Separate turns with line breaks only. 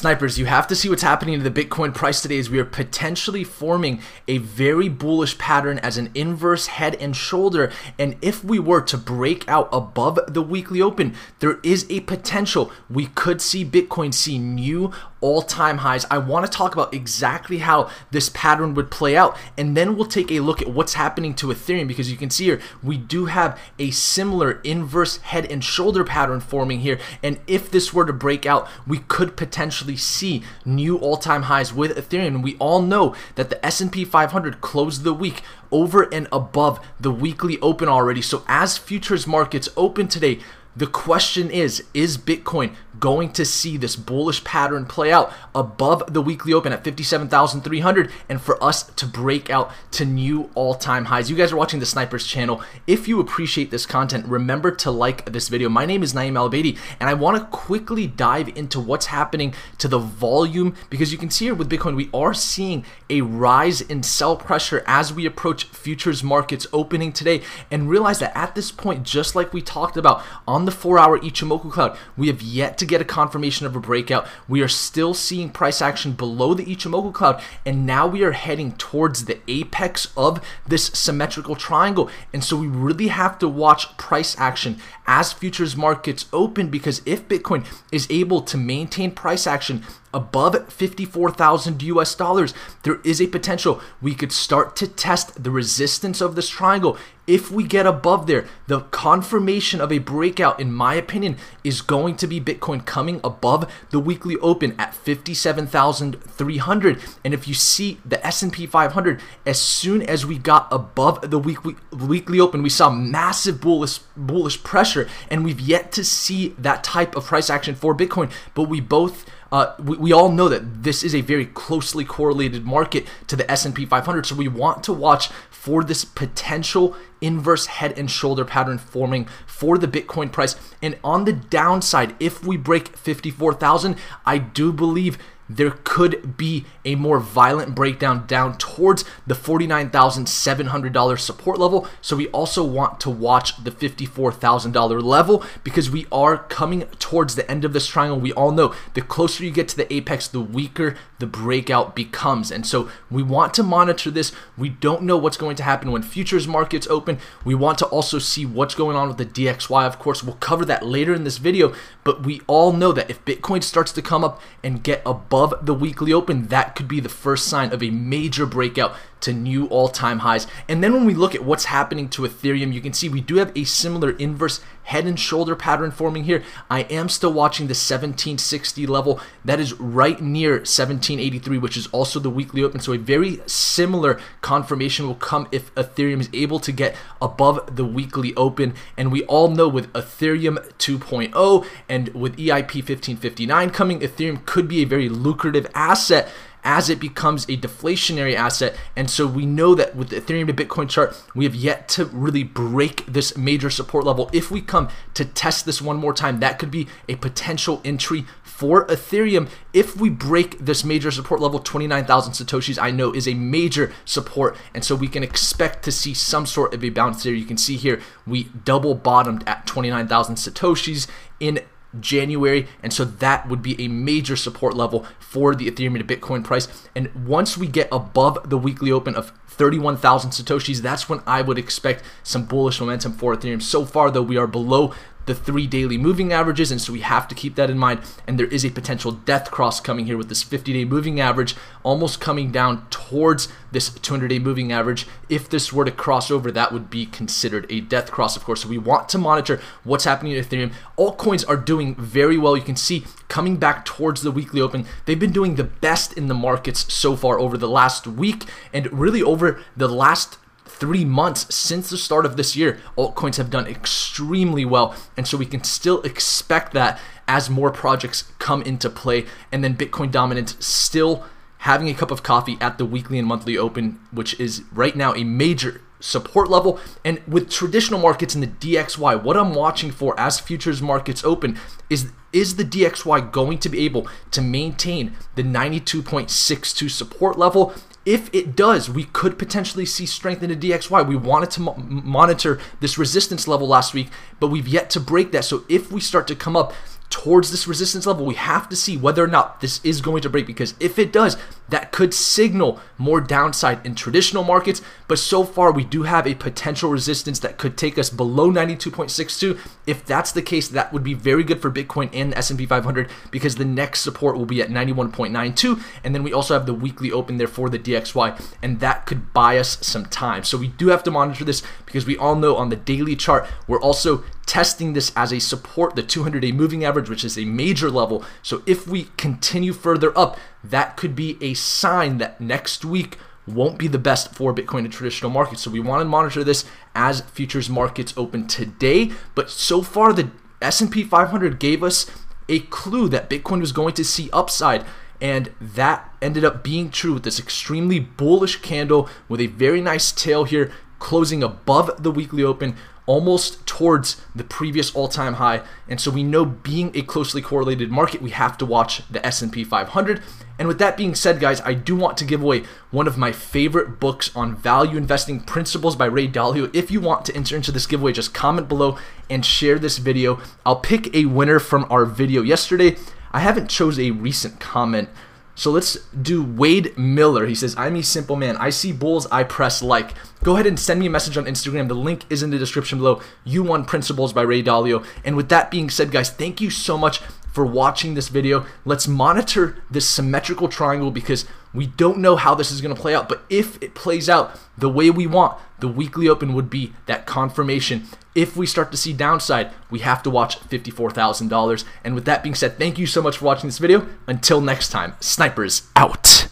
Snipers, you have to see what's happening to the Bitcoin price today as we are potentially forming a very bullish pattern as an inverse head and shoulder. And if we were to break out above the weekly open, there is a potential we could see Bitcoin see new all-time highs. I want to talk about exactly how this pattern would play out and then we'll take a look at what's happening to Ethereum because you can see here we do have a similar inverse head and shoulder pattern forming here and if this were to break out we could potentially see new all-time highs with Ethereum. We all know that the S&P 500 closed the week over and above the weekly open already. So as futures markets open today, the question is Is Bitcoin going to see this bullish pattern play out above the weekly open at 57,300 and for us to break out to new all time highs? You guys are watching the Snipers channel. If you appreciate this content, remember to like this video. My name is Naeem Albaidi and I want to quickly dive into what's happening to the volume because you can see here with Bitcoin, we are seeing a rise in sell pressure as we approach futures markets opening today and realize that at this point, just like we talked about on the four hour Ichimoku cloud, we have yet to get a confirmation of a breakout. We are still seeing price action below the Ichimoku cloud, and now we are heading towards the apex of this symmetrical triangle. And so we really have to watch price action as futures markets open because if Bitcoin is able to maintain price action above 54,000 US dollars, there is a potential we could start to test the resistance of this triangle. If we get above there, the confirmation of a breakout, in my opinion, is going to be Bitcoin coming above the weekly open at 57,300. And if you see the S&P 500, as soon as we got above the weekly weekly open, we saw massive bullish bullish pressure, and we've yet to see that type of price action for Bitcoin. But we both uh, we, we all know that this is a very closely correlated market to the S&P 500, so we want to watch for this potential inverse head and shoulder pattern forming for the Bitcoin price. And on the downside, if we break 54,000, I do believe there could be a more violent breakdown down towards the $49,700 support level. So we also want to watch the $54,000 level because we are coming towards the end of this triangle. We all know the closer you get to the apex, the weaker the breakout becomes. And so we want to monitor this. We don't know what's going to happen when futures markets open. We want to also see what's going on with the DXY. Of course, we'll cover that later in this video, but we all know that if Bitcoin starts to come up and get above the weekly open, that could be the first sign of a major breakout to new all-time highs. And then when we look at what's happening to Ethereum, you can see we do have a similar inverse head and shoulder pattern forming here. I am still watching the 1760 level. That is right near 1783, which is also the weekly open. So a very similar confirmation will come if Ethereum is able to get above the weekly open. And we all know with Ethereum 2.0 and with EIP 1559 coming, Ethereum could be a very lucrative asset as it becomes a deflationary asset. And so we know that with the Ethereum to Bitcoin chart, we have yet to really break this major support level. If we come to test this one more time, that could be a potential entry for Ethereum. If we break this major support level, 29,000 Satoshis, I know is a major support. And so we can expect to see some sort of a bounce there. You can see here, we double bottomed at 29,000 Satoshis in January, and so that would be a major support level for the Ethereum to Bitcoin price. And once we get above the weekly open of 31,000 Satoshis, that's when I would expect some bullish momentum for Ethereum. So far, though, we are below the three daily moving averages, and so we have to keep that in mind. And there is a potential death cross coming here with this 50 day moving average almost coming down towards this 200 day moving average. If this were to cross over, that would be considered a death cross, of course. So we want to monitor what's happening in Ethereum. Altcoins are doing very well. You can see coming back towards the weekly open, they've been doing the best in the markets so far over the last week and really over the last three months since the start of this year, altcoins have done extremely well. And so we can still expect that as more projects come into play. And then Bitcoin dominance still having a cup of coffee at the weekly and monthly open, which is right now a major support level. And with traditional markets in the DXY, what I'm watching for as futures markets open is is the DXY going to be able to maintain the 92.62 support level if it does, we could potentially see strength in the DXY. We wanted to mo monitor this resistance level last week, but we've yet to break that. So if we start to come up towards this resistance level. We have to see whether or not this is going to break because if it does, that could signal more downside in traditional markets. But so far, we do have a potential resistance that could take us below 92.62. If that's the case, that would be very good for Bitcoin and the S&P 500 because the next support will be at 91.92, and then we also have the weekly open there for the DXY, and that could buy us some time. So we do have to monitor this because we all know on the daily chart we're also testing this as a support, the 200 day moving average, which is a major level. So if we continue further up, that could be a sign that next week won't be the best for Bitcoin and traditional markets. So we want to monitor this as futures markets open today. But so far, the S&P 500 gave us a clue that Bitcoin was going to see upside. And that ended up being true with this extremely bullish candle with a very nice tail here closing above the weekly open almost towards the previous all-time high. And so we know being a closely correlated market we have to watch the S&P 500 and with that being said guys I do want to give away one of my favorite books on value investing principles by Ray Dalio. If you want to enter into this giveaway just comment below and share this video. I'll pick a winner from our video yesterday. I haven't chose a recent comment so let's do Wade Miller. He says, I'm a simple man. I see bulls, I press like. Go ahead and send me a message on Instagram. The link is in the description below. You won Principles by Ray Dalio. And with that being said, guys, thank you so much for watching this video. Let's monitor this symmetrical triangle because we don't know how this is going to play out. But if it plays out the way we want, the weekly open would be that confirmation. If we start to see downside, we have to watch $54,000. And with that being said, thank you so much for watching this video. Until next time, snipers out.